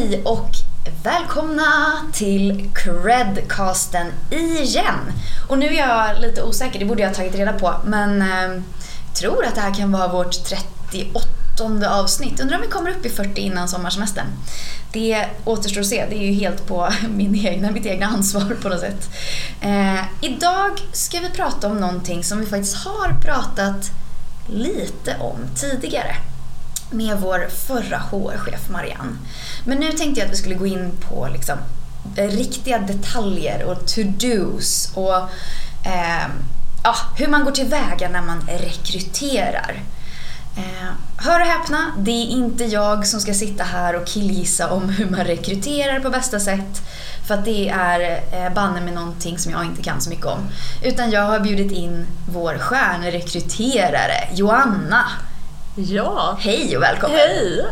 Hej och välkomna till Credcasten igen. Och nu är jag lite osäker, det borde jag ha tagit reda på, men eh, tror att det här kan vara vårt 38 avsnitt. Undrar om vi kommer upp i 40 innan sommarsemestern. Det återstår att se, det är ju helt på min egna, mitt egna ansvar på något sätt. Eh, idag ska vi prata om någonting som vi faktiskt har pratat lite om tidigare med vår förra HR-chef Marianne. Men nu tänkte jag att vi skulle gå in på liksom, eh, riktiga detaljer och to-dos och eh, ja, hur man går tillväga när man rekryterar. Eh, hör och häpna, det är inte jag som ska sitta här och killgissa om hur man rekryterar på bästa sätt. För att det är eh, banne med någonting som jag inte kan så mycket om. Utan jag har bjudit in vår stjärnrekryterare Joanna Ja. Hej och välkommen! Hej!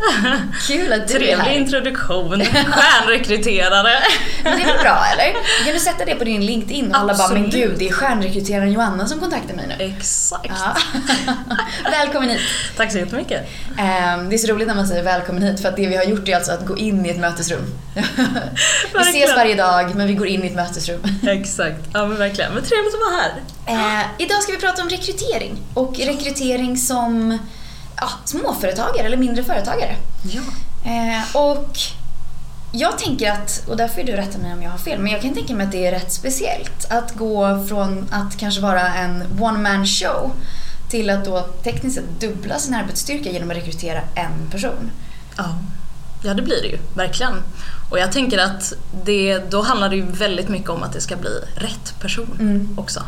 Kul att du är Trevlig här. introduktion. Stjärnrekryterare. Men det är väl bra eller? Kan du sätta det på din LinkedIn och alla bara men gud det är stjärnrekryteraren Joanna som kontaktar mig nu. Exakt. Ja. välkommen hit! Tack så jättemycket. Ehm, Det är så roligt när man säger välkommen hit för att det vi har gjort är alltså att gå in i ett mötesrum. vi ses varje dag men vi går in i ett mötesrum. Exakt. Ja men verkligen. Men trevligt att vara här. Eh, idag ska vi prata om rekrytering och rekrytering som ja, småföretagare eller mindre företagare. Ja. Eh, och jag tänker att, och där får du rätta mig om jag har fel, men jag kan tänka mig att det är rätt speciellt att gå från att kanske vara en one man show till att då tekniskt sett dubbla sin arbetsstyrka genom att rekrytera en person. Ja. Ja det blir det ju, verkligen. Och jag tänker att det, då handlar det ju väldigt mycket om att det ska bli rätt person Mm. också.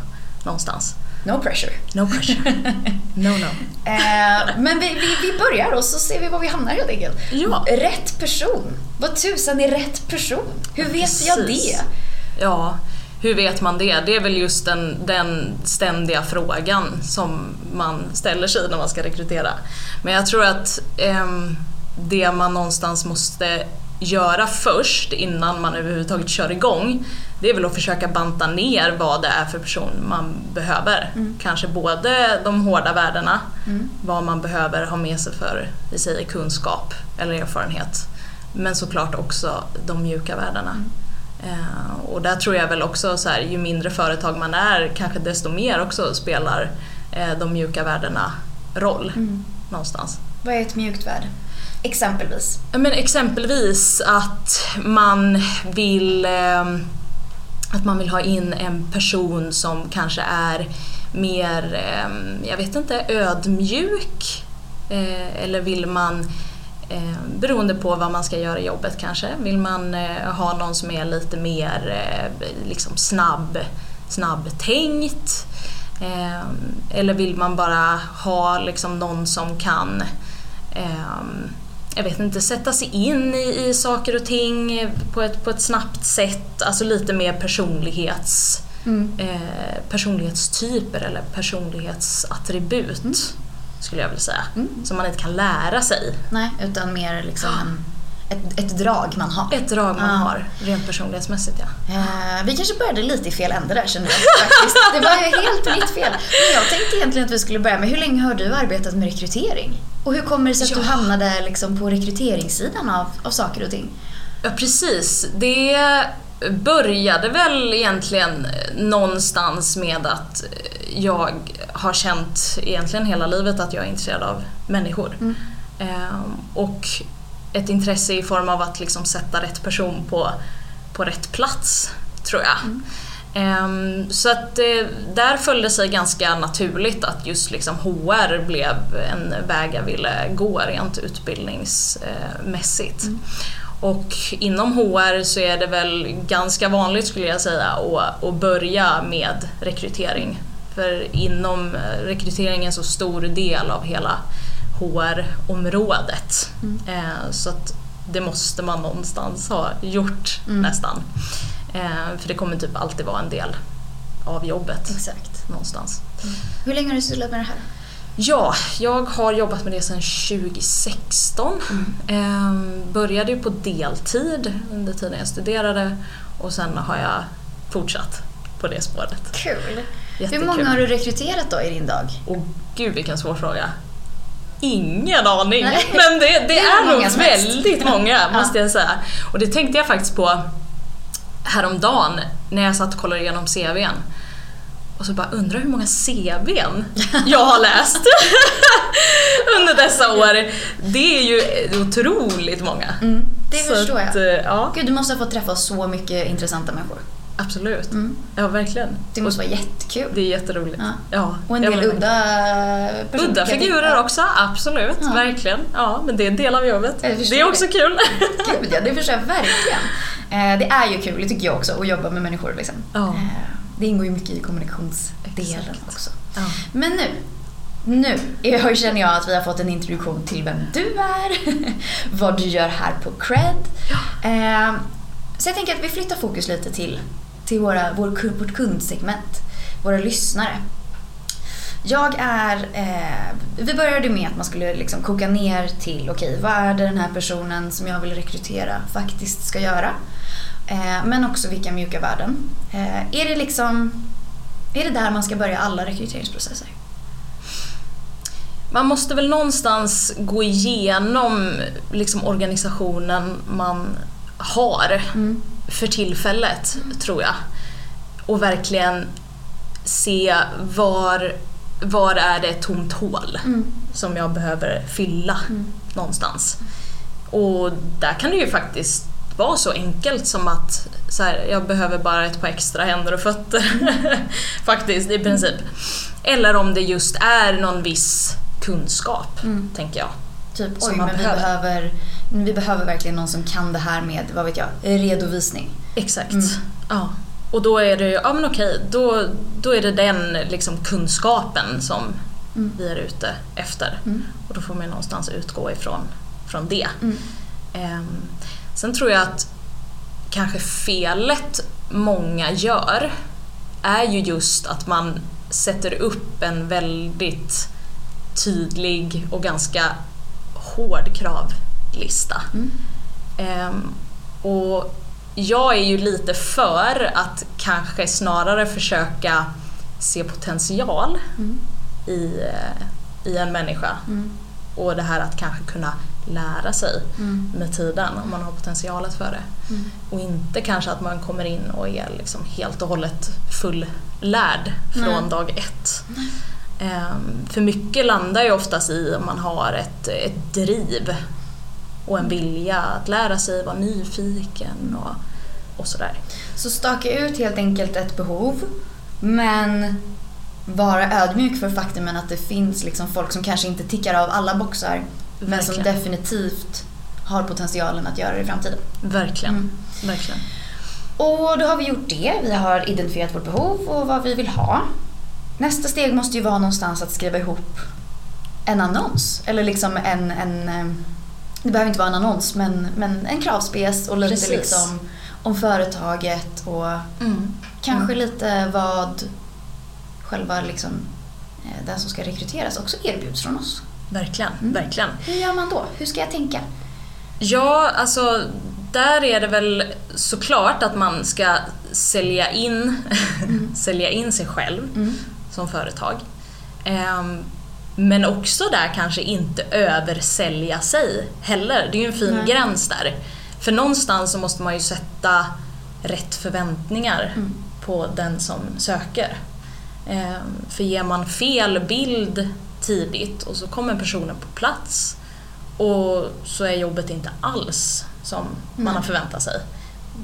Någonstans. No pressure. No pressure. No no. Eh, men vi, vi, vi börjar och så ser vi var vi hamnar helt enkelt. Ja. Rätt person. Vad tusan är rätt person? Hur vet jag Precis. det? Ja, hur vet man det? Det är väl just den, den ständiga frågan som man ställer sig när man ska rekrytera. Men jag tror att ehm, det man någonstans måste göra först innan man överhuvudtaget kör igång det är väl att försöka banta ner vad det är för person man behöver. Kanske både de hårda värdena, vad man behöver ha med sig för vi säger, kunskap eller erfarenhet. Men såklart också de mjuka värdena. Eh, och där tror jag väl också så här, ju mindre företag man är kanske desto mer också spelar eh, de mjuka värdena roll någonstans. Vad är ett mjukt värde? Exempelvis. Men exempelvis att man vill eh, att man vill ha in en person som kanske är mer, eh, jag vet inte, ödmjuk. Eh, eller vill man, beroende på vad man ska göra i jobbet kanske, vill man ha någon som är lite mer liksom snabb, snabbtänkt. Eller vill man bara ha liksom någon som kan jag vet inte, sätta sig in i, i saker och ting på ett, på ett snabbt sätt. Alltså lite mer personlighets, eh, personlighetstyper eller personlighetsattribut skulle jag vilja säga. Som man inte kan lära sig. Nej, utan mer liksom en, ett, ett drag man har. Ett drag man Ja. har, rent personlighetsmässigt ja. Eh, vi kanske började lite i fel ände där känner jag faktiskt. Det var helt mitt fel. Men jag tänkte egentligen att vi skulle börja med hur länge har du arbetat med rekrytering? Och hur kommer det sig att du Ja. hamnade liksom på rekryteringssidan av, av saker och ting? Ja precis. Det började väl egentligen någonstans med att jag har känt egentligen hela livet att jag är intresserad av människor. Ehm, och ett intresse i form av att liksom sätta rätt person på, på rätt plats, tror jag. Ehm, så att det, där följde sig ganska naturligt att just liksom HR blev en väg jag ville gå rent utbildningsmässigt. Och inom HR så är det väl ganska vanligt skulle jag säga att, att börja med rekrytering. För inom eh, rekrytering är en så stor del av hela HR-området. Eh, Så att det måste man någonstans ha gjort nästan. Eh, För det kommer typ alltid vara en del av jobbet Exakt. någonstans. Hur länge har du sysslat med det här? Ja, jag har jobbat med det sedan 2016. Ehm, började ju på deltid under tiden jag studerade och sen har jag fortsatt på det spåret. Kul. Hur Jättekul. många har du rekryterat då i din dag? Och gud vilken svår fråga. ingen aning. Nej. Men det, det, Det är är, nog väldigt många, måste jag säga. Och det tänkte jag faktiskt på häromdagen när jag satt och kollade igenom CVn. Och så bara undrar hur många CVn jag har läst under dessa år. Det är ju otroligt många. Mm, det Så förstår att, jag. eh, Ja, Gud, du måste ha fått träffa så mycket intressanta människor. Absolut. Mm. Ja, verkligen. Det måste vara jättekul. Det är jätteroligt. Ja. Ja. Och en del udda personer. Udda figurer också, absolut. Ja. Verkligen. Ja, men det är en del av jobbet. Det är också kul. Gud ja, det förstår jag verkligen. Eh, det är ju kul, det tycker jag också, att jobba med människor. Liksom. Ja. Eh, det ingår ju mycket i kommunikationsdelen Exakt. också. Men nu, nu känner jag att vi har fått en introduktion till vem du är, vad du gör här på Cred. Eh, så jag tänker att vi flyttar fokus lite till, till våra, vår, vårt kundsegment, våra lyssnare. Jag är... Eh, vi började med att man skulle liksom koka ner till, okej, vad är det den här personen som jag vill rekrytera faktiskt ska göra? Eh, men också vilka mjuka värden. Eh, är det liksom... Är det där man ska börja alla rekryteringsprocesser? Man måste väl någonstans gå igenom liksom organisationen man har Mm. För tillfället, tror jag. Och verkligen se var, var är det ett tomt hål Mm. som jag behöver fylla Mm. någonstans. Och där kan det ju faktiskt vara så enkelt som att så här, jag behöver bara ett par extra händer och fötter. faktiskt, i princip. Eller om det just är någon viss kunskap, Mm. tänker jag. Typ, Som oj, man men vi behöver. Vi behöver verkligen någon som kan det här med, vad vet jag, redovisning. Exakt. Mm. Ja. Och då är det ja men okej, då, då är det den liksom kunskapen som Mm. vi är ute efter. Mm. Och då får man någonstans utgå ifrån från det. Ehm, sen tror jag att kanske felet många gör är ju just att man sätter upp en väldigt tydlig och ganska hård kravlista. Mm. Ehm, och jag är ju lite för att kanske snarare försöka se potential Mm. i, eh, i en människa. Mm. Och det här att kanske kunna lära sig Mm. med tiden om man har potentialet för det. Och inte kanske att man kommer in och är liksom helt och hållet fullärd från Nej. dag ett. Ehm, för mycket landar ju oftast i om man har ett, ett driv och en vilja att lära sig, vara nyfiken och, och sådär. Så staka ut helt enkelt ett behov, men vara ödmjuk för faktumen att det finns liksom folk som kanske inte tickar av alla boxar, men som Verkligen. definitivt har potentialen att göra det i framtiden. Verkligen. Mm. Verkligen. Och då har vi gjort det. Vi har identifierat vårt behov och vad vi vill ha. Nästa steg måste ju vara någonstans att skriva ihop en annons. Eller liksom en, en eh, det behöver inte vara en annons, men, men en kravspec och lite Precis. liksom om företaget och Mm. kanske lite vad själva liksom, eh, den som ska rekryteras också erbjuds från oss. Verkligen, Mm. verkligen. Hur gör man då? Hur ska jag tänka? Ja, alltså där är det väl såklart att man ska sälja in, sälja in sig själv Mm. som företag. Ehm, men också där kanske inte översälja sig heller. Det är ju en fin Nej. gräns där. För någonstans så måste man ju sätta rätt förväntningar Mm. på den som söker. Ehm, för ger man fel bild tidigt och så kommer personen på plats och så är jobbet inte alls som man Nej. har förväntat sig.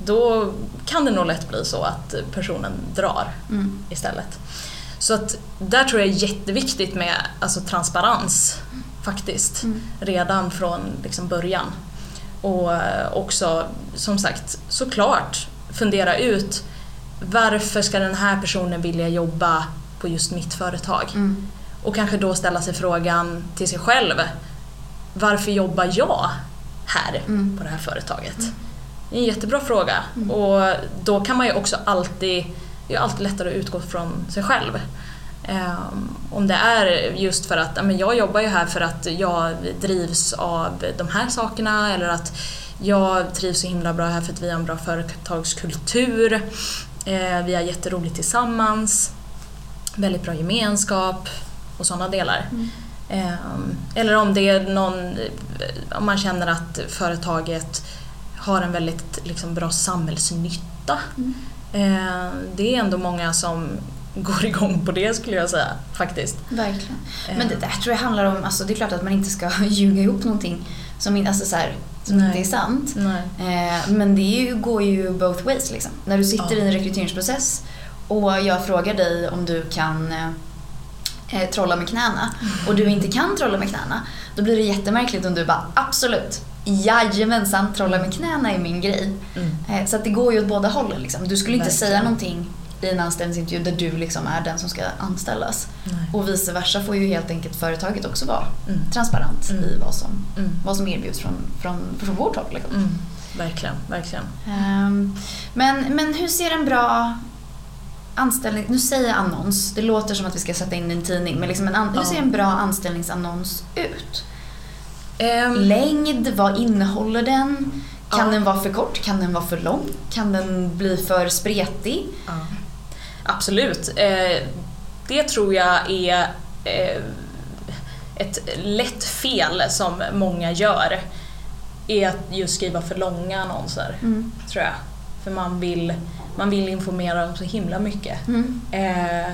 Då kan det nog lätt bli så att personen drar Mm. istället. Så att där tror jag är jätteviktigt med alltså, transparens faktiskt. Mm. Redan från liksom, början. Och eh, också, som sagt, såklart fundera ut varför ska den här personen vilja jobba på just mitt företag? Mm. Och kanske då ställa sig frågan till sig själv. Varför jobbar jag här Mm. på det här företaget? Det är en jättebra fråga. Mm. Och då kan man ju också alltid, det är alltid lättare att utgå från sig själv. Ehm, om det är just för att men jag jobbar ju här för att jag drivs av de här sakerna eller att jag trivs så himla bra här för att vi har en bra företagskultur. Eh, vi har jätteroligt tillsammans. Väldigt bra gemenskap och sådana delar. Mm. Ehm, eller om det är någon, om man känner att företaget har en väldigt liksom, bra samhällsnytta. Mm. Ehm, det är ändå många som går igång på det skulle jag säga faktiskt. Verkligen. Eh. Men det där tror jag handlar om, alltså det är klart att man inte ska ljuga ihop någonting som, alltså så här, som inte är sant. Nej. Eh, men det ju, går ju both ways liksom. När du sitter Ja. i en rekryteringsprocess och jag frågar dig om du kan eh, eh, trolla med knäna och du inte kan trolla med knäna, då blir det jättemärkligt om du bara absolut, jajamensan, trolla med knäna är min grej. Mm. Eh, så att det går ju åt båda hållen. Liksom. Du skulle inte Verkligen. säga någonting i en anställningsintervju där du liksom är den som ska anställas. Nej. Och vice versa får ju helt enkelt företaget också vara Mm. transparent Mm. i vad som, Mm. vad som erbjuds från, från, från vårt håll. Liksom. Mm. Verkligen, verkligen. Ehm, men, men hur ser en bra anställning... Nu säger jag annons, det låter som att vi ska sätta in en tidning, men liksom en an, hur ser en bra anställningsannons ut? Ehm, Längd, vad innehåller den? Kan Ja. den vara för kort? Kan den vara för lång? Kan den bli för spretig? Ja. Absolut. Eh, det tror jag är eh, ett lätt fel som många gör. Är att just skriva för långa annonser, Mm. tror jag. För man vill, man vill informera om så himla mycket. Mm. Eh,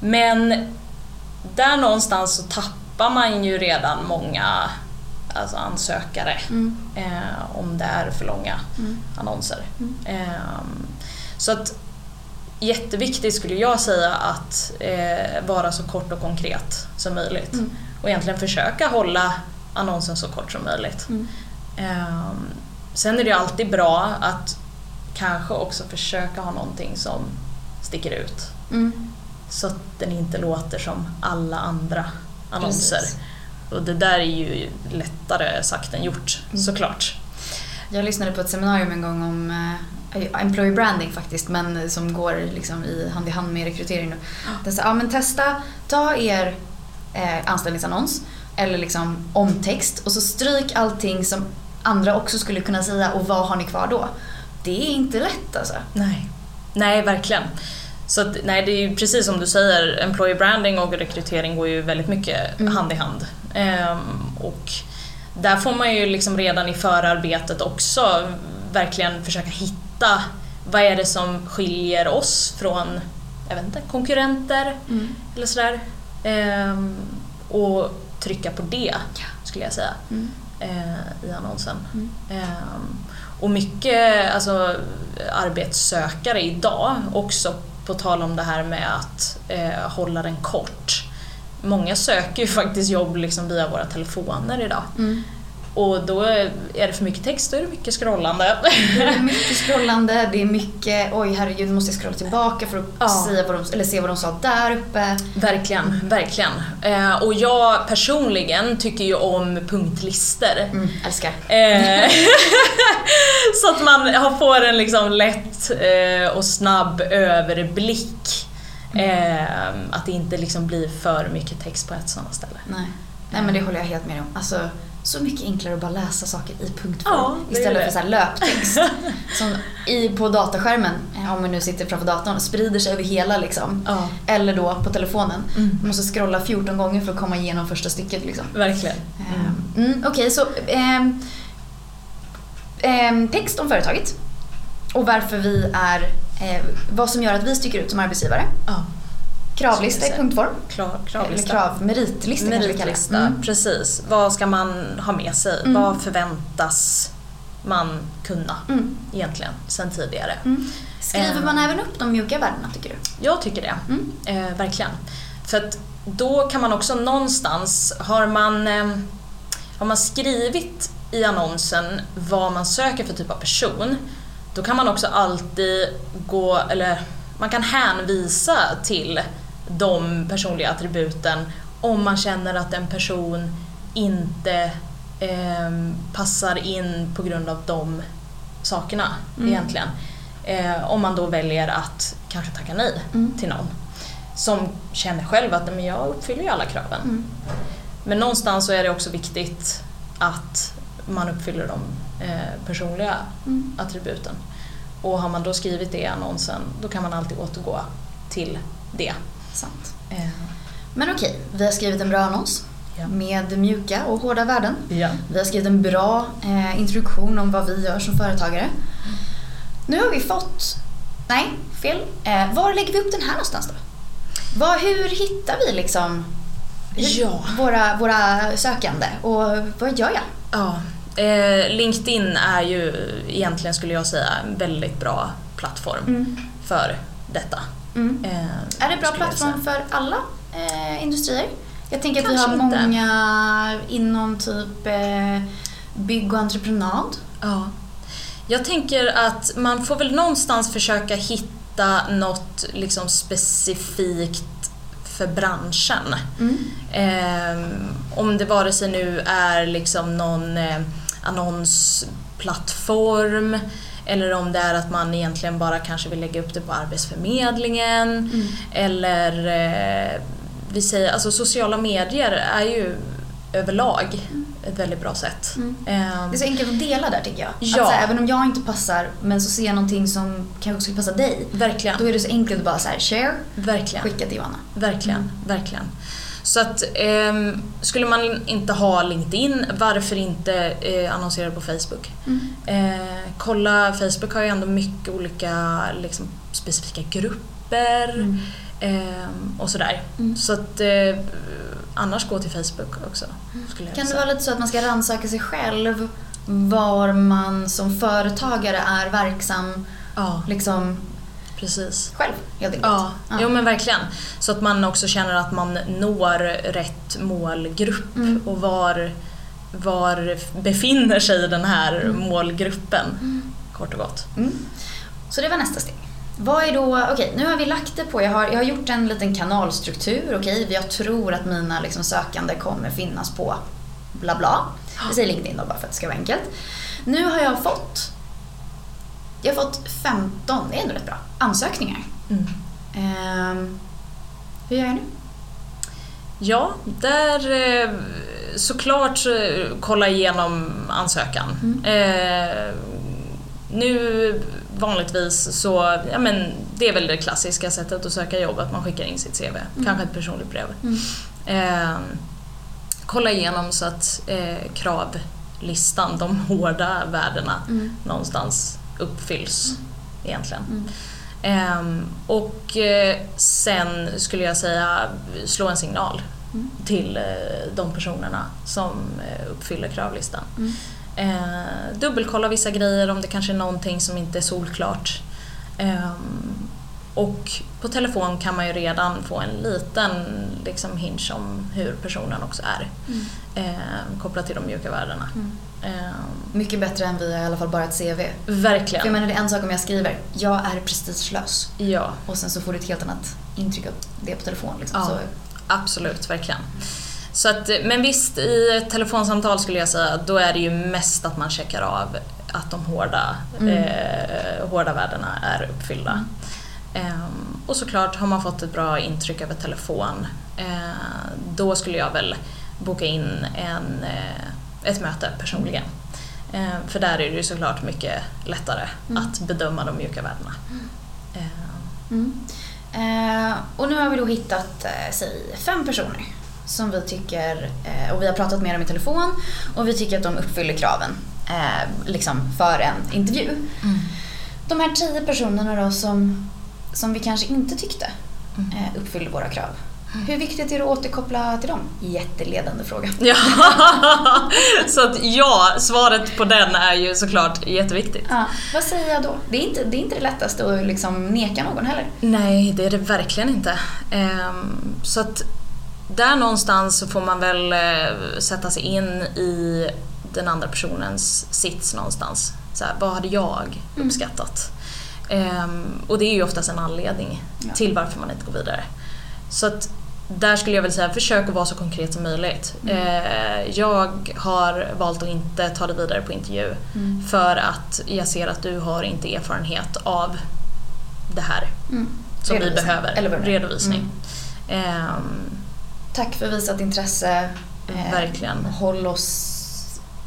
men där någonstans så tappar man ju redan många alltså ansökare Mm. eh, om det är för långa Mm. annonser. Ehm, så att jätteviktigt skulle jag säga att eh, vara så kort och konkret som möjligt. Mm. Och egentligen försöka hålla annonsen så kort som möjligt. Mm. Ehm, sen är det alltid bra att kanske också försöka ha någonting som sticker ut. Mm. Så att den inte låter som alla andra annonser. Precis. Och det där är ju lättare sagt än gjort, Mm. såklart. Jag lyssnade på ett seminarium en gång om eh, employee branding faktiskt, men som går liksom i hand i hand med rekrytering. Det sa, ja men testa, ta er eh, anställningsannons eller liksom omtext och så stryk allting som andra också skulle kunna säga och vad har ni kvar då? Det är inte lätt alltså. Nej. Nej, verkligen. Så att, nej, det är ju precis som du säger, employee branding och rekrytering går ju väldigt mycket Mm. hand i hand. Ehm, och där får man ju liksom redan i förarbetet också verkligen försöka hitta vad är det som skiljer oss från jag vet inte, konkurrenter eller sådär. Ehm, och trycka på det, skulle jag säga, Mm. eh, i annonsen. Mm. Ehm, och mycket alltså, arbetssökare idag, också på tal om det här med att eh, hålla den kort. Många söker ju faktiskt jobb liksom via våra telefoner idag. Mm. Och då är det för mycket text, då är det mycket scrollande. Det är mycket scrollande, det är mycket oj herregud nu måste jag scrolla tillbaka för att Ja. säga vad de, eller se vad de sa där uppe. verkligen, verkligen. Eh, och jag personligen tycker ju om punktlister. Mm, älskar. Eh, så att man får en liksom lätt eh, och snabb överblick. Eh, att det inte liksom blir för mycket text på ett sådant ställe. Nej. Nej men det håller jag helt med om. Alltså, så mycket enklare att bara läsa saker i punktform Ja, istället det. för så här löptext. som i, på dataskärmen, eh, om man nu sitter framför datorn, sprider sig över hela liksom. Ja, Eller då på telefonen. Mm. Man måste scrolla 14 gånger för att komma igenom första stycket liksom. verkligen. Mm. Mm, Okej, så ehm, ehm, text om företaget och varför vi är, eh, vad som gör att vi sticker ut som arbetsgivare. Ja, Kravlista i punktform. klar, Eller kravlista. krav, meritlista. Meritlista, Mm. precis. Vad ska man ha med sig? Mm. Vad förväntas man kunna Mm. egentligen sen tidigare? Mm. Skriver Eh. man även upp de mjuka värdena tycker du? Jag tycker det. Mm. Eh, verkligen. För att då kan man också någonstans, har man, eh, har man skrivit i annonsen vad man söker för typ av person, då kan man också alltid gå, eller man kan hänvisa till de personliga attributen om man känner att en person inte eh, passar in på grund av de sakerna Mm. egentligen. Eh, om man då väljer att kanske tacka nej Mm. till någon som känner själv att "Nej, men jag uppfyller ju alla kraven. Mm. Men någonstans så är det också viktigt att man uppfyller de eh, personliga Mm. attributen. Och har man då skrivit det i annonsen, då kan man alltid återgå till det. Sant. Eh, Men okej, vi har skrivit en bra annons. Ja. med mjuka och hårda värden. Ja. Vi har skrivit en bra eh, introduktion om vad vi gör som företagare. Nu har vi fått... Nej, fel. Var lägger vi upp den här någonstans då? Vad, hur hittar vi liksom Ja. våra, våra sökande och vad gör jag? Ja. Eh, LinkedIn är ju egentligen skulle jag säga en väldigt bra plattform för detta. Mm. Eh, Är det bra skulle jag plattform för alla eh, industrier? Jag tänker att vi Kanske har inte. många inom typ eh, bygg och entreprenad. Ja. Jag tänker att man får väl någonstans försöka hitta något liksom specifikt för branschen. Mm. Ehm, om det vare sig nu är liksom någon eh, annonsplattform eller om det är att man egentligen bara kanske vill lägga upp det på Arbetsförmedlingen Mm. eller eh, vi säger, alltså sociala medier är ju överlag ett väldigt bra sätt. Mm. Ehm, Det är så enkelt att dela där tycker jag. Ja. Att, här, även om jag inte passar men så ser jag någonting som kanske skulle passa dig. verkligen. Då är det så enkelt att bara så här, share, Verkligen. skicka till Johanna. Verkligen, verkligen. Så att ehm, skulle man inte ha LinkedIn, varför inte eh, annonsera på Facebook? Eh, kolla, Facebook har ju ändå mycket olika liksom, specifika grupper Mm. ehm, och sådär. Mm. Så att eh, annars gå till Facebook också. Jag Kan det säga. vara lite så att man ska rannsaka sig själv var man som företagare är verksam Ja, liksom precis. själv helt enkelt? Ja, jo men verkligen. Så att man också känner att man når rätt målgrupp Mm. och var, var befinner sig den här Mm. målgruppen. Kort och gott. Mm. Så det var nästa steg. Vad är då, okej nu har vi lagt det på, jag har, jag har gjort en liten kanalstruktur, okej jag tror att mina liksom, sökande kommer finnas på bla bla. Vi säger LinkedIn då bara för att det ska vara enkelt. Nu har jag fått, jag har fått 15, det är ändå rätt bra, ansökningar. Mm. Ehm, hur gör jag nu? Ja, där eh, såklart eh, kolla igenom ansökan. Mm. Eh, nu vanligtvis så, ja men det är väl det klassiska sättet att söka jobb, att man skickar in sitt CV. Kanske ett personligt brev. Mm. Eh, kolla igenom så att eh, kravlistan, de hårda värdena, Mm. någonstans uppfylls egentligen. Mm. Ehm, och eh, sen skulle jag säga slå en signal Mm. till eh, de personerna som eh, uppfyller kravlistan. Mm. Eh, dubbelkolla vissa grejer om det kanske är någonting som inte är solklart. Ehm, och på telefon kan man ju redan få en liten liksom, hinge om hur personen också är. Mm. Eh, kopplat till de mjuka värdena. Mm. Ehm, Mycket bättre än via i alla fall bara ett CV. För jag verkligen. menar det är en sak om jag skriver, jag är prestigelös. Ja, Och sen så får du ett helt annat intryck av det på telefon. Liksom. Ja. Så, absolut, verkligen. Så att, men visst, i telefonsamtal skulle jag säga, då är det ju mest att man checkar av att de hårda, Mm. eh, hårda värdena är uppfyllda. Ehm, och såklart, har man fått ett bra intryck över telefon, eh, då skulle jag väl boka in en, eh, ett möte personligen. Eh, för där är det ju såklart mycket lättare Mm. att bedöma de mjuka värdena. Eh, Mm. Eh, och nu har vi då hittat, eh, säg fem personer som vi tycker, eh, och vi har pratat med dem i telefon och vi tycker att de uppfyller kraven liksom för en intervju. De här tio personerna då som, som vi kanske inte tyckte Mm. uppfyllde våra krav. Hur viktigt är det att återkoppla till dem? Jätteledande fråga. Ja, så att ja, svaret på den är ju såklart jätteviktigt. Ja, vad säger jag då? Det är inte det, är inte det lättaste att liksom neka någon heller. Nej, det är det verkligen inte. Ehm, så att där någonstans så får man väl eh, sätta sig in i den andra personens sits någonstans. Så här, vad hade jag Mm. uppskattat? Ehm, och det är ju oftast en anledning Ja. till varför man inte går vidare. Så att där skulle jag väl säga, försök att vara så konkret som möjligt. Mm. Eh, jag har valt att inte ta det vidare på intervju Mm. för att jag ser att du har inte erfarenhet av det här Mm. som vi behöver. Eller. Redovisning. Ehm, Tack för visat intresse. Eh, Verkligen. Håll oss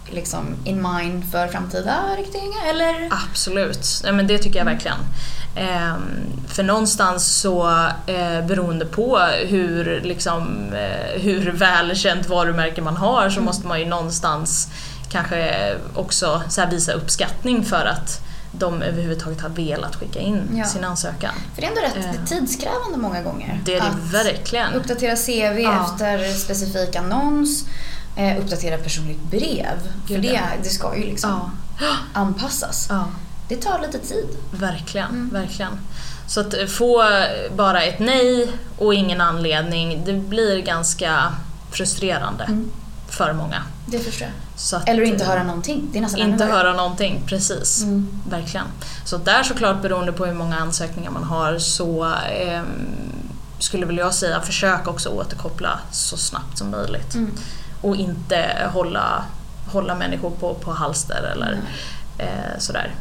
liksom in mind för framtida rekryteringar eller? absolut, ja, men det tycker jag verkligen. Ehm, för någonstans så eh, beroende på hur, liksom, eh, hur välkänt varumärke man har så måste man ju någonstans kanske också visa uppskattning för att de överhuvudtaget har velat skicka in Ja. sin ansökan. För det är ändå rätt Eh. tidskrävande många gånger. Det är det att verkligen. Uppdatera CV Ja. efter specifik annons, uppdatera personligt brev. För Gud, det, ja. det ska ju liksom Ja, anpassas. Det tar lite tid. Verkligen, Mm. verkligen. Så att få bara ett nej och ingen anledning, det blir ganska frustrerande Mm. för många. Det förstår jag. Eller inte höra någonting. Det är nästan Inte höra någonting, precis. Mm. Verkligen. Så där såklart beroende på hur många ansökningar man har så ehm, skulle väl jag säga försök också återkoppla så snabbt som möjligt. Mm. Och inte hålla, hålla människor på, på halster eller eh, sådär.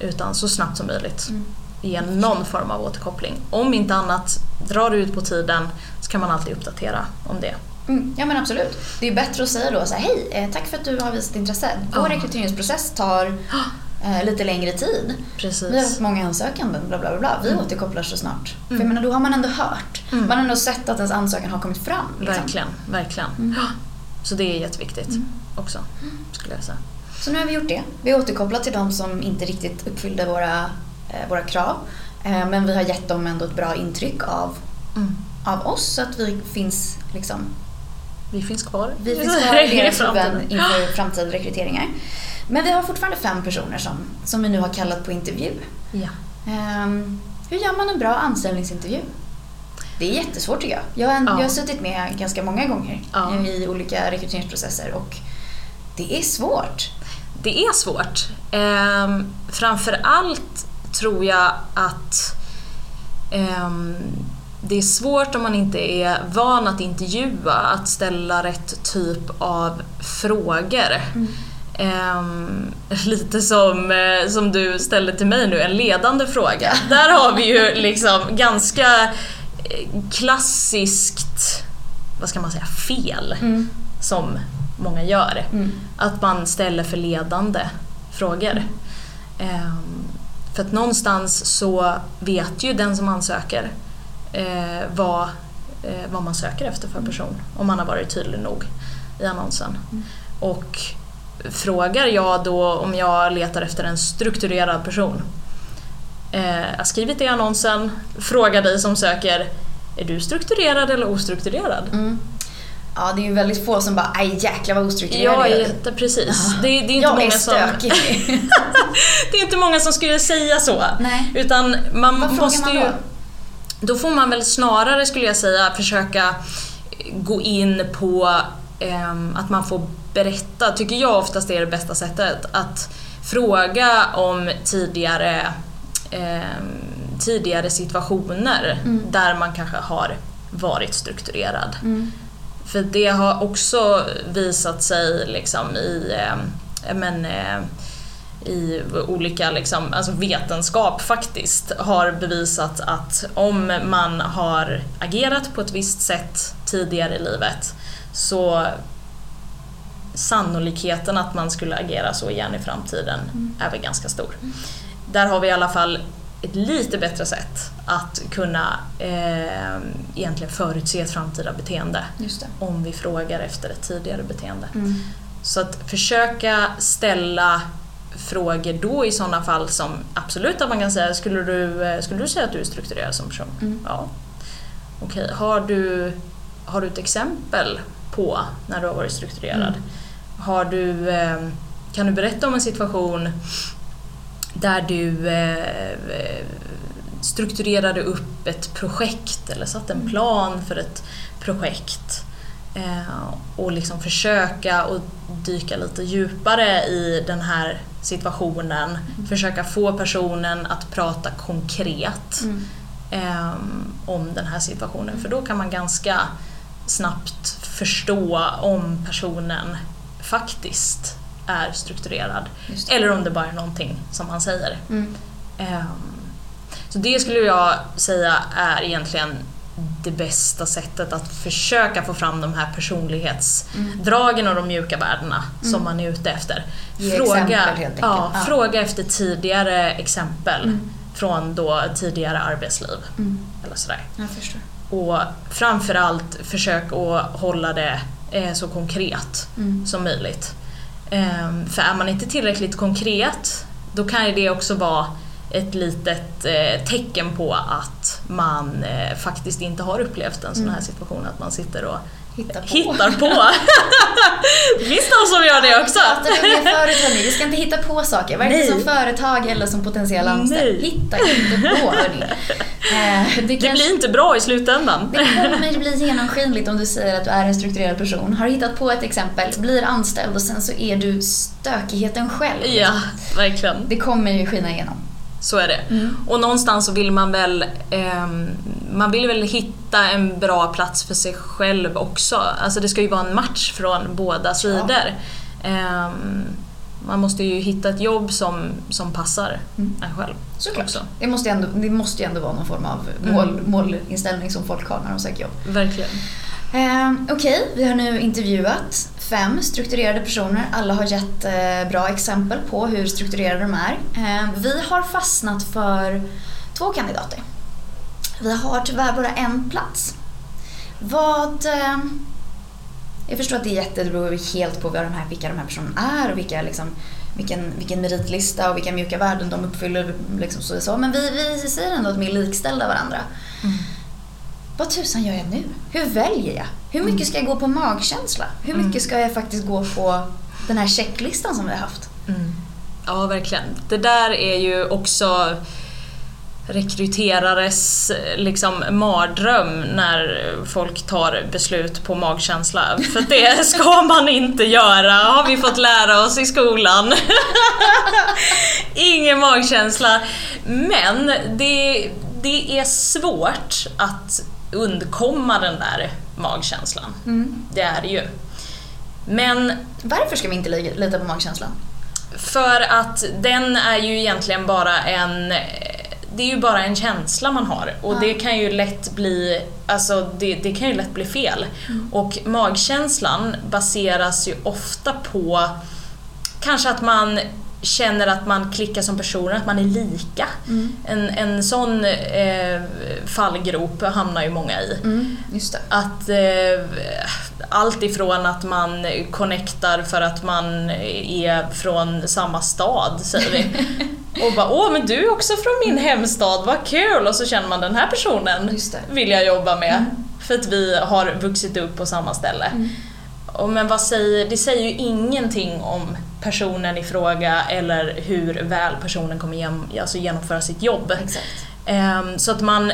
Utan så snabbt som möjligt Mm. ge någon form av återkoppling. Om inte annat, drar det ut på tiden så kan man alltid uppdatera om det. Mm, ja men absolut. Det är bättre att säga då så här, hej, eh, tack för att du har visat intresse. Vår Ja. rekryteringsprocess tar eh, lite längre tid. Precis. Vi har haft många ansökanden, bla bla bla. Vi återkopplar så snart. För jag Mm. menar, då har man ändå hört. Mm. Man har ändå sett att ens ansökan har kommit fram. Liksom. Verkligen, verkligen. Mm. Så det är jätteviktigt också, skulle jag säga. Så nu har vi gjort det. Vi har återkopplat till de som inte riktigt uppfyllde våra, eh, våra krav. Eh, men vi har gett dem ändå ett bra intryck av, Mm. av oss så att vi finns liksom Vi finns kvar. Vi finns kvar i deras huvuden inför framtida rekryteringar. Men vi har fortfarande fem personer som, som vi nu har kallat på intervju. Ja. Ehm, hur gör man en bra anställningsintervju? Det är jättesvårt tycker jag. Jag har, en, Ja. jag har suttit med ganska många gånger Ja. i olika rekryteringsprocesser och det är svårt. Det är svårt. Ehm, framför allt tror jag att ehm, det är svårt om man inte är van att intervjua, att ställa rätt typ av frågor. Ehm, lite som, eh, som du ställde till mig nu, en ledande fråga. Där har vi ju liksom ganska eh, klassiskt, vad ska man säga, fel som många gör. Mm. Att man ställer för ledande frågor. Ehm, för att någonstans så vet ju den som ansöker eh, vad, eh, vad man söker efter för person. Om man har varit tydlig nog i annonsen. Och frågar jag då om jag letar efter en strukturerad person. Eh, jag har skrivit det i annonsen, frågar dig som söker är du strukturerad eller ostrukturerad? Mm. Ja, det är ju väldigt få som bara aj jäklar vad jag är jätte, precis. Det, det är inte Jag många är som... stökig. det är inte många som skulle säga så. Nej. Utan man Vad måste man ju... då? Då får man väl snarare, skulle jag säga, försöka gå in på ehm, att man får berätta, tycker jag oftast är det bästa sättet, att fråga om tidigare, ehm, tidigare situationer Mm. där man kanske har varit strukturerad. Mm. För det har också visat sig liksom i, eh, men, eh, i olika liksom, alltså vetenskap faktiskt har bevisat att om man har agerat på ett visst sätt tidigare i livet så sannolikheten att man skulle agera så igen i framtiden är väl ganska stor. Där har vi i alla fall ett lite bättre sätt att kunna eh, egentligen förutse ett framtida beteende om vi frågar efter ett tidigare beteende. Mm. Så att försöka ställa frågor då i sådana fall som absolut att man kan säga, skulle du, eh, skulle du säga att du är strukturerad som person? Mm. Ja. Okej, har, du, har du ett exempel på när du har varit strukturerad? Mm. Har du, eh, kan du berätta om en situation där du eh, strukturerade upp ett projekt eller satte en plan för ett projekt eh, och liksom försöka och dyka lite djupare i den här situationen. Försöka få personen att prata konkret Mm. eh, om den här situationen för då kan man ganska snabbt förstå om personen faktiskt är strukturerad eller om det bara är någonting som han säger. Mm. Ehm, Så det skulle jag säga är egentligen det bästa sättet att försöka få fram de här personlighetsdragen och de mjuka värdena som man är ute efter. Ge enkelt. ja, Ja. fråga efter tidigare exempel. Mm. från då tidigare arbetsliv. Mm. Eller sådär. Och framförallt försök att hålla det eh, så konkret Mm. som möjligt. Ehm, för är man inte tillräckligt konkret då kan ju det också vara ett litet eh, tecken på att man eh, faktiskt inte har upplevt en sån här situation, att man sitter och Hitta på. hittar på. finns någon som gör det också. Jag pratade om det förut hörni, vi ska inte hitta på saker, varken som företag eller som potentiell anställd. Hitta inte på hörni. Eh, det, Det kanske- blir inte bra i slutändan. Det kommer bli genomskinligt om du säger att du är en strukturerad person, har hittat på ett exempel, blir anställd och sen så är du stökigheten själv. Ja, verkligen. Det kommer ju skina igenom. Så är det. Och någonstans så vill man väl ehm, man vill väl hitta en bra plats för sig själv också. Alltså det ska ju vara en match från båda sidor. Ehm, man måste ju hitta ett jobb som, som passar en själv. Såklart. Också. Det måste, ju ändå, det måste ju ändå vara någon form av mål, målinställning som folk har när de söker jobb. Verkligen. Eh, Okej, vi har nu intervjuat fem strukturerade personer. Alla har gett eh, bra exempel på hur strukturerade de är. Eh, vi har fastnat för två kandidater. Vi har tyvärr bara en plats. Vad... Eh, jag förstår att det är jätte, det beror helt på de här, vilka de här personerna är och vilka, liksom, vilken, vilken meritlista och vilka mjuka värden de uppfyller. Liksom så och så. Men vi, vi säger ändå att de är likställda varandra. Mm. Vad tusan gör jag nu? Hur väljer jag? Hur mycket ska jag gå på magkänsla? Hur mycket ska jag faktiskt gå på den här checklistan som vi har haft? Mm. Ja, verkligen. Det där är ju också rekryterares liksom mardröm när folk tar beslut på magkänsla. För det ska man inte göra, har vi fått lära oss i skolan. Ingen magkänsla. Men det, det är svårt att undkomma den där magkänslan. Det är det ju. Men Varför ska vi inte li- lita på magkänslan? för att den är ju egentligen bara en det är ju bara en känsla man har och Ja. det kan ju lätt bli alltså det, det kan ju lätt bli fel. Och magkänslan baseras ju ofta på kanske att man känner att man klickar som personer, att man är lika. En, en sån eh, fallgrop hamnar ju många i. Mm. Att eh, allt ifrån att man connectar för att man är från samma stad, säger vi. Och bara åh men du är också från min hemstad, vad kul! Och så känner man den här personen vill jag jobba med. För att vi har vuxit upp på samma ställe. Och men vad säger, det säger ju ingenting om personen i fråga eller hur väl personen kommer gen, alltså genomföra sitt jobb. Ehm, Så att man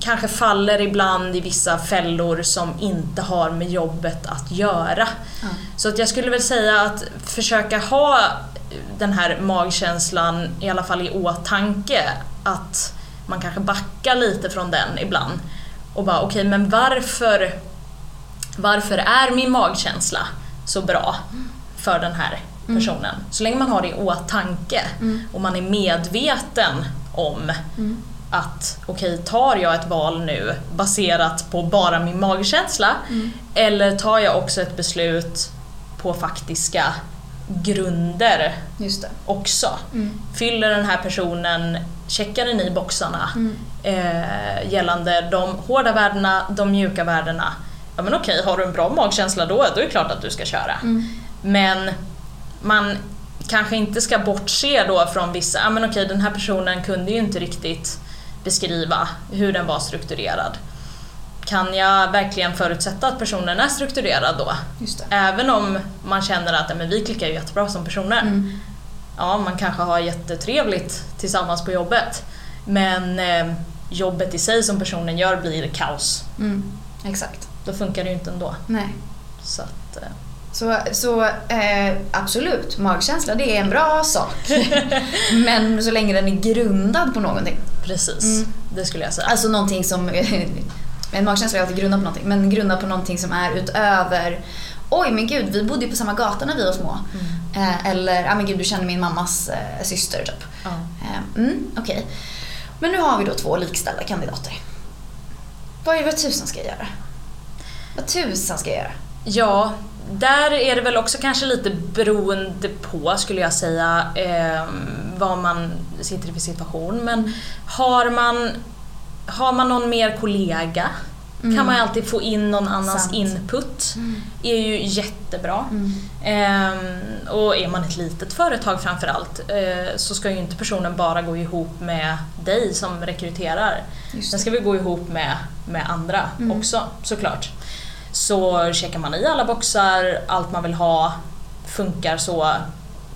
kanske faller ibland i vissa fällor som inte har med jobbet att göra. Ja. Så att jag skulle väl säga att försöka ha den här magkänslan i alla fall i åtanke. Att man kanske backar lite från den ibland. Och bara okej, men varför, varför är min magkänsla så bra för den här personen? Så länge man har det i åtanke och man är medveten om att okej, tar jag ett val nu baserat på bara min magkänsla eller tar jag också ett beslut på faktiska grunder också? Mm. Fyller den här personen, checkar den i boxarna Mm. eh, gällande de hårda värdena, de mjuka värdena? Ja men okej, har du en bra magkänsla då, då är det klart att du ska köra. Mm. Men man kanske inte ska bortse då från vissa, ja men okej den här personen kunde ju inte riktigt beskriva hur den var strukturerad. Kan jag verkligen förutsätta att personen är strukturerad då? Även om man känner att ja, men vi klickar ju jättebra som personer. Mm. Ja, man kanske har jättetrevligt tillsammans på jobbet. Men eh, jobbet i sig som personen gör blir kaos. Mm. Exakt. Då funkar det ju inte ändå. Nej. Så att, eh, Så, så eh, absolut, magkänsla det är en bra sak. Men så länge den är grundad på någonting. precis, Mm. det skulle jag säga. Alltså någonting som... En magkänsla är alltid grundad på någonting, men grundad på någonting som är utöver Oj men gud, vi bodde ju på samma gata när vi var små. Eh, eller, ja men gud du känner min mammas eh, syster typ. Ja. Mm, Okej. Men nu har vi då två likställda kandidater. Vad, är, vad tusan ska jag göra? Vad tusan ska jag göra? Ja, där är det väl också kanske lite beroende på skulle jag säga eh, vad man sitter i för situation. Men har man, har man någon mer kollega kan man alltid få in någon annans Sant. input. är ju jättebra. Mm. Ehm, och är man ett litet företag framförallt eh, så ska ju inte personen bara gå ihop med dig som rekryterar. Den ska vi gå ihop med, med andra Mm. också såklart. Så checkar man i alla boxar, allt man vill ha funkar så,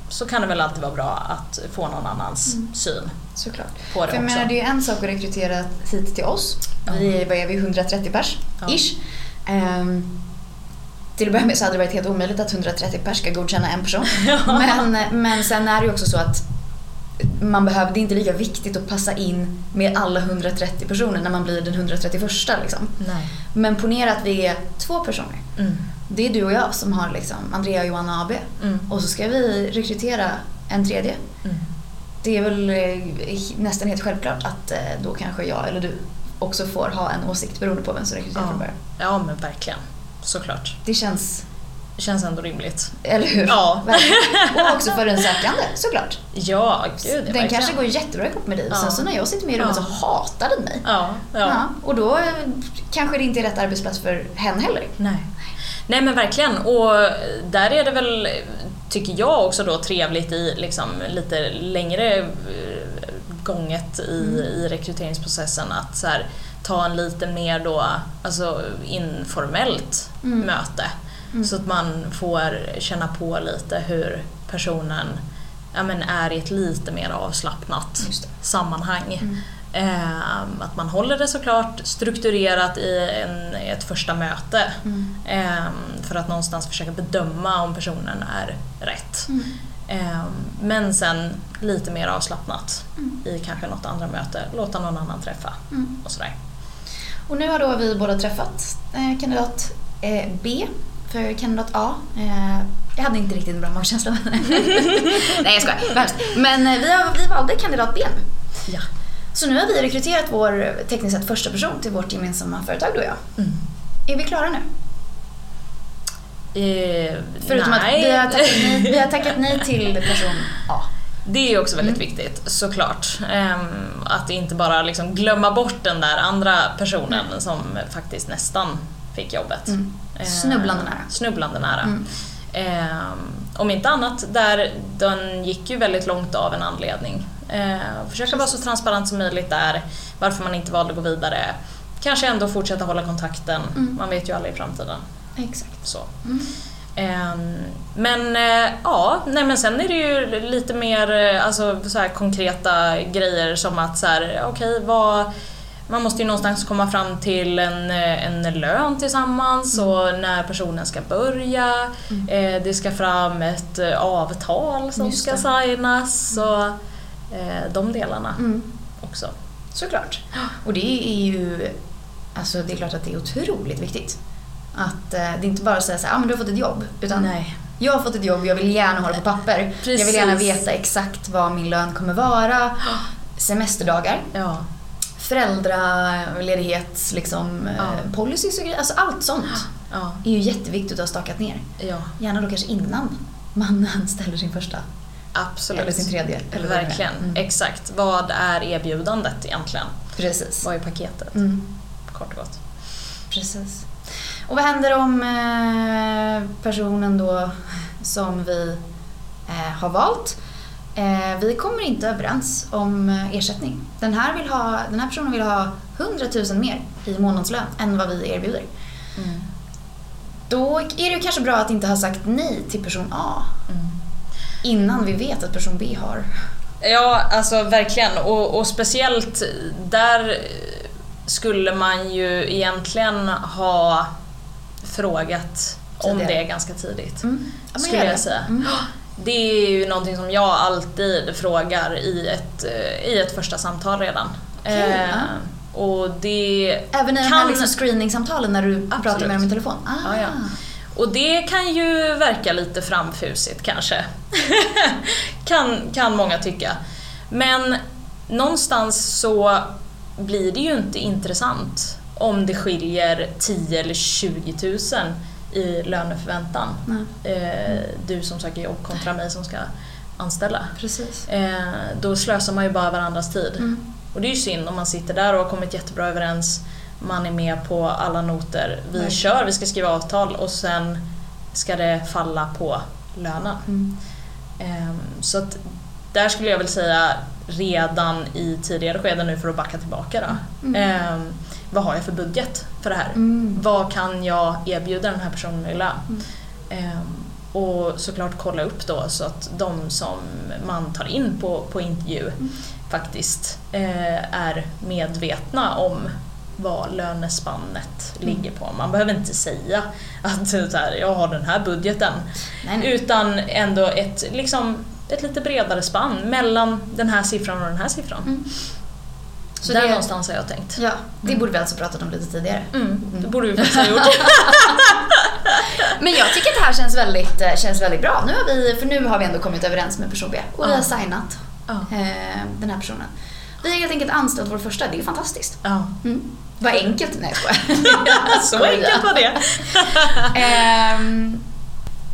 så kan det väl alltid vara bra att få någon annans Mm. syn Såklart. på det För jag också. menar, det är ju en sak att rekrytera hit till oss. Vi är, vad är vi, 130 pers, Ja. ish. Ehm, till att börja med så hade det varit helt omöjligt att 130 pers ska godkänna en person. men, men sen är det ju också så att man behöver, det är inte lika viktigt att passa in med alla 130 personer när man blir den 131 liksom. Nej. Men ponera att vi är två personer. Mm. Det är du och jag som har liksom Andrea, Johanna AB. Mm. Och så ska vi rekrytera en tredje. Mm. Det är väl eh, nästan helt självklart att eh, då kanske jag eller du också får ha en åsikt beroende på vem som rekryterar Ja. från början. ja men verkligen. Såklart. Det känns, känns ändå rimligt. eller hur? Ja. Verkligen. Och också för den sökande såklart. Ja, gud den verkligen. kanske går jättebra ihop med dig. Ja. Sen så när jag sitter med i rummet Ja. så hatar den mig. Ja, ja. Ja, och då eh, kanske det inte är rätt arbetsplats för hen heller. Nej. Nej men verkligen och där är det väl, tycker jag också då trevligt i liksom lite längre eh, gånget i, Mm. i rekryteringsprocessen att så här, ta en lite mer då, alltså informellt Mm. möte. Mm. Så att man får känna på lite hur personen ja, men är i ett lite mer avslappnat sammanhang. Mm. Ehm, att man håller det såklart strukturerat i en, ett första möte. Mm. Ehm, för att någonstans försöka bedöma om personen är rätt. Ehm, men sen lite mer avslappnat Mm. i kanske något andra möte. Låta någon annan träffa Mm. och sådär. Och nu har då vi båda träffat eh, kandidat eh, B för kandidat A. Eh, jag hade inte riktigt en bra magkänsla. Nej jag skojar, vad. Men eh, vi, har, vi valde kandidat B nu. Ja. Så nu har vi rekryterat vår tekniskt sett första person till vårt gemensamma företag du och jag. Mm. Är vi klara nu? Eh, Förutom nej. att vi har, tackat nej, vi har tackat nej till person A. Det är också väldigt Mm. viktigt såklart. Ehm, att inte bara liksom glömma bort den där andra personen som faktiskt nästan fick jobbet. Mm. Ehm, Snubblande nära. Snubblande nära. Mm. Ehm, om inte annat, där, den gick ju väldigt långt av en anledning. Ehm, försöka vara så transparent som möjligt där, varför man inte valde att gå vidare. Kanske ändå fortsätta hålla kontakten, Mm. man vet ju aldrig i framtiden. Exakt. Så. Mm. Ehm, men eh, ja, nej men sen är det ju lite mer eh, alltså, så konkreta grejer som att så här, okej vad man måste ju någonstans komma fram till en, eh, en lön tillsammans och när personen ska börja. Mm. Eh, det ska fram ett eh, avtal som Just ska det. signas och eh, de delarna Mm. också. Såklart. Och det är ju, alltså det är klart att det är otroligt viktigt. Att eh, det är inte bara att säga så här, ah, men du har fått ett jobb. Utan Nej. jag har fått ett jobb, jag vill gärna ha det på papper. Jag Precis. vill gärna veta exakt vad min lön kommer vara. Semesterdagar, Ja. Föräldraledighets, liksom, Ja. eh, policies och grejer. Alltså allt sånt Ja. är ju jätteviktigt att ha stakat ner. ja, Gärna då kanske innan man anställer sin första. absolut. Eller sin tredje. Eller. Verkligen, Mm. exakt. Vad är erbjudandet egentligen? Precis. Vad är paketet? Mm. Kort och gott. Precis. Och vad händer om eh, personen då som vi eh, har valt eh, vi kommer inte överens om eh, ersättning. Den här, vill ha, den här personen vill ha 100 000 mer i månadslön än vad vi erbjuder. Mm. Då är det kanske bra att inte ha sagt nej till person A Mm. innan vi vet att person B har. Ja, alltså verkligen. Och, och speciellt där skulle man ju egentligen ha frågat om Tidigare. det ganska tidigt. Mm. Ja, Skulle jag säga. Mm. Det är ju någonting som jag alltid frågar i ett, eh, i ett första samtal redan. Eh, ja. Och det Även i de kan... här liksom screeningsamtalen när du pratar Absolut. med dem i telefon? Ah. Ja, ja. Och det kan ju verka lite framfusigt kanske. kan, kan många tycka. Men någonstans så blir det ju inte intressant om det skiljer 10 eller 20 000 i löneförväntan. Nej. Eh, du som söker jobb kontra mig som ska anställa. Precis. Eh, då slösar man ju bara varandras tid. Mm. Och det är ju synd om man sitter där och har kommit jättebra överens, man är med på alla noter, vi Verkligen. kör, vi ska skriva avtal och sen ska det falla på lönen. Mm. Ehm, Så att där skulle jag väl säga redan i tidigare skeden nu för att backa tillbaka då. Mm. Ehm, vad har jag för budget för det här? Mm. Vad kan jag erbjuda den här personen i lön? Mm. Ehm, och såklart kolla upp då så att de som man tar in på, på intervju Mm. faktiskt eh, är medvetna om vad lönespannet Mm. ligger på. Man behöver inte säga att så här, jag har den här budgeten. Nej, nej. Utan ändå ett, liksom, ett lite bredare spann mellan den här siffran och den här siffran. Mm. Så Där det- någonstans har jag tänkt. Ja, det Mm. borde vi alltså pratat om lite tidigare. Mm, det borde vi faktiskt ha gjort. Men jag tycker att det här känns väldigt, eh, känns väldigt bra. Nu har vi, för nu har vi ändå kommit överens med person B och vi har signat eh, den här personen. Vi har helt enkelt anställt vår första, det är fantastiskt. Ja. Mm. Vad enkelt, nej jag. Så enkelt var det. Ehm,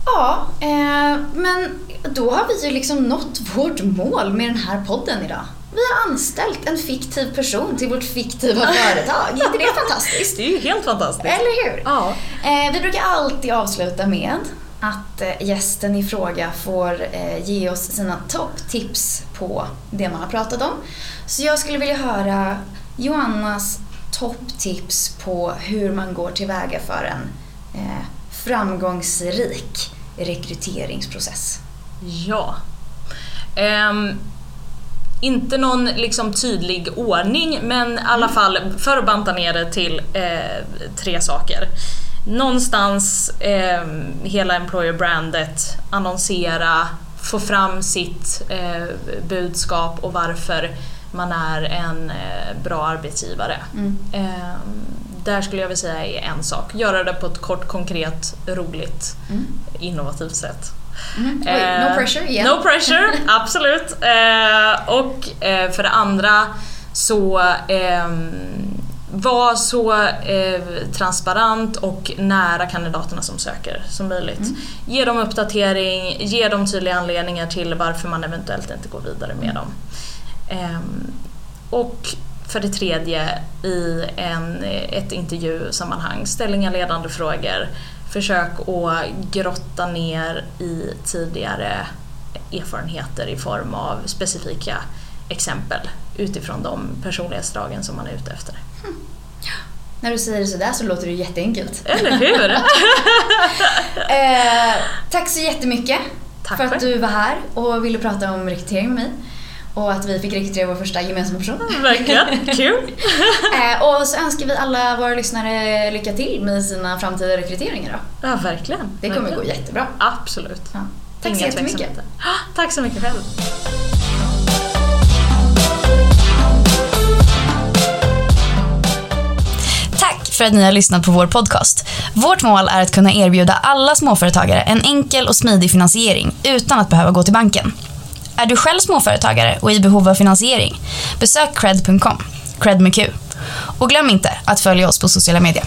ja, eh, men då har vi ju liksom nått vårt mål med den här podden idag. Vi har anställt en fiktiv person till vårt fiktiva företag. Är inte det fantastiskt? Det är ju helt fantastiskt. Eller hur? Ja. Eh, vi brukar alltid avsluta med att eh, gästen i fråga får eh, ge oss sina topptips på det man har pratat om. Så jag skulle vilja höra Joannas topptips på hur man går tillväga för en framgångsrik rekryteringsprocess. Ja. Ehm, inte någon liksom tydlig ordning men i alla fall för att banta ner det till eh, tre saker. Någonstans eh, hela employer brandet, annonsera, få fram sitt eh, budskap och varför man är en eh, bra arbetsgivare. Mm. Eh, där skulle jag vilja säga är en sak. Göra det på ett kort, konkret, roligt, Mm. innovativt sätt. Mm. Oj, Eh, no pressure igen. No pressure, absolut. Eh, och eh, för det andra så ehm, var så eh, transparent och nära kandidaterna som söker som möjligt. Mm. Ge dem uppdatering, ge dem tydliga anledningar till varför man eventuellt inte går vidare med dem. Ehm, och för det tredje, i en, ett intervjusammanhang, ställ inga ledande frågor. Försök att grotta ner i tidigare erfarenheter i form av specifika exempel utifrån de personlighetsdragen som man är ute efter. När du säger det sådär så låter det jätteenkelt. Eller hur? Eh, tack så jättemycket Tack för att du var här och ville prata om rekrytering med mig. Och att vi fick rekrytera vår första gemensamma person. Verkligen, kul! Eh, och så önskar vi alla våra lyssnare lycka till med sina framtida rekryteringar då. Ja, verkligen. Det kommer verkligen. gå jättebra. Absolut. Ja. Tack så jättemycket. Ah, Tack så mycket själv. Tack för att ni har lyssnat på vår podcast. Vårt mål är att kunna erbjuda alla småföretagare en enkel och smidig finansiering utan att behöva gå till banken. Är du själv småföretagare och i behov av finansiering? Besök cred.com, cred med Q. Och glöm inte att följa oss på sociala medier.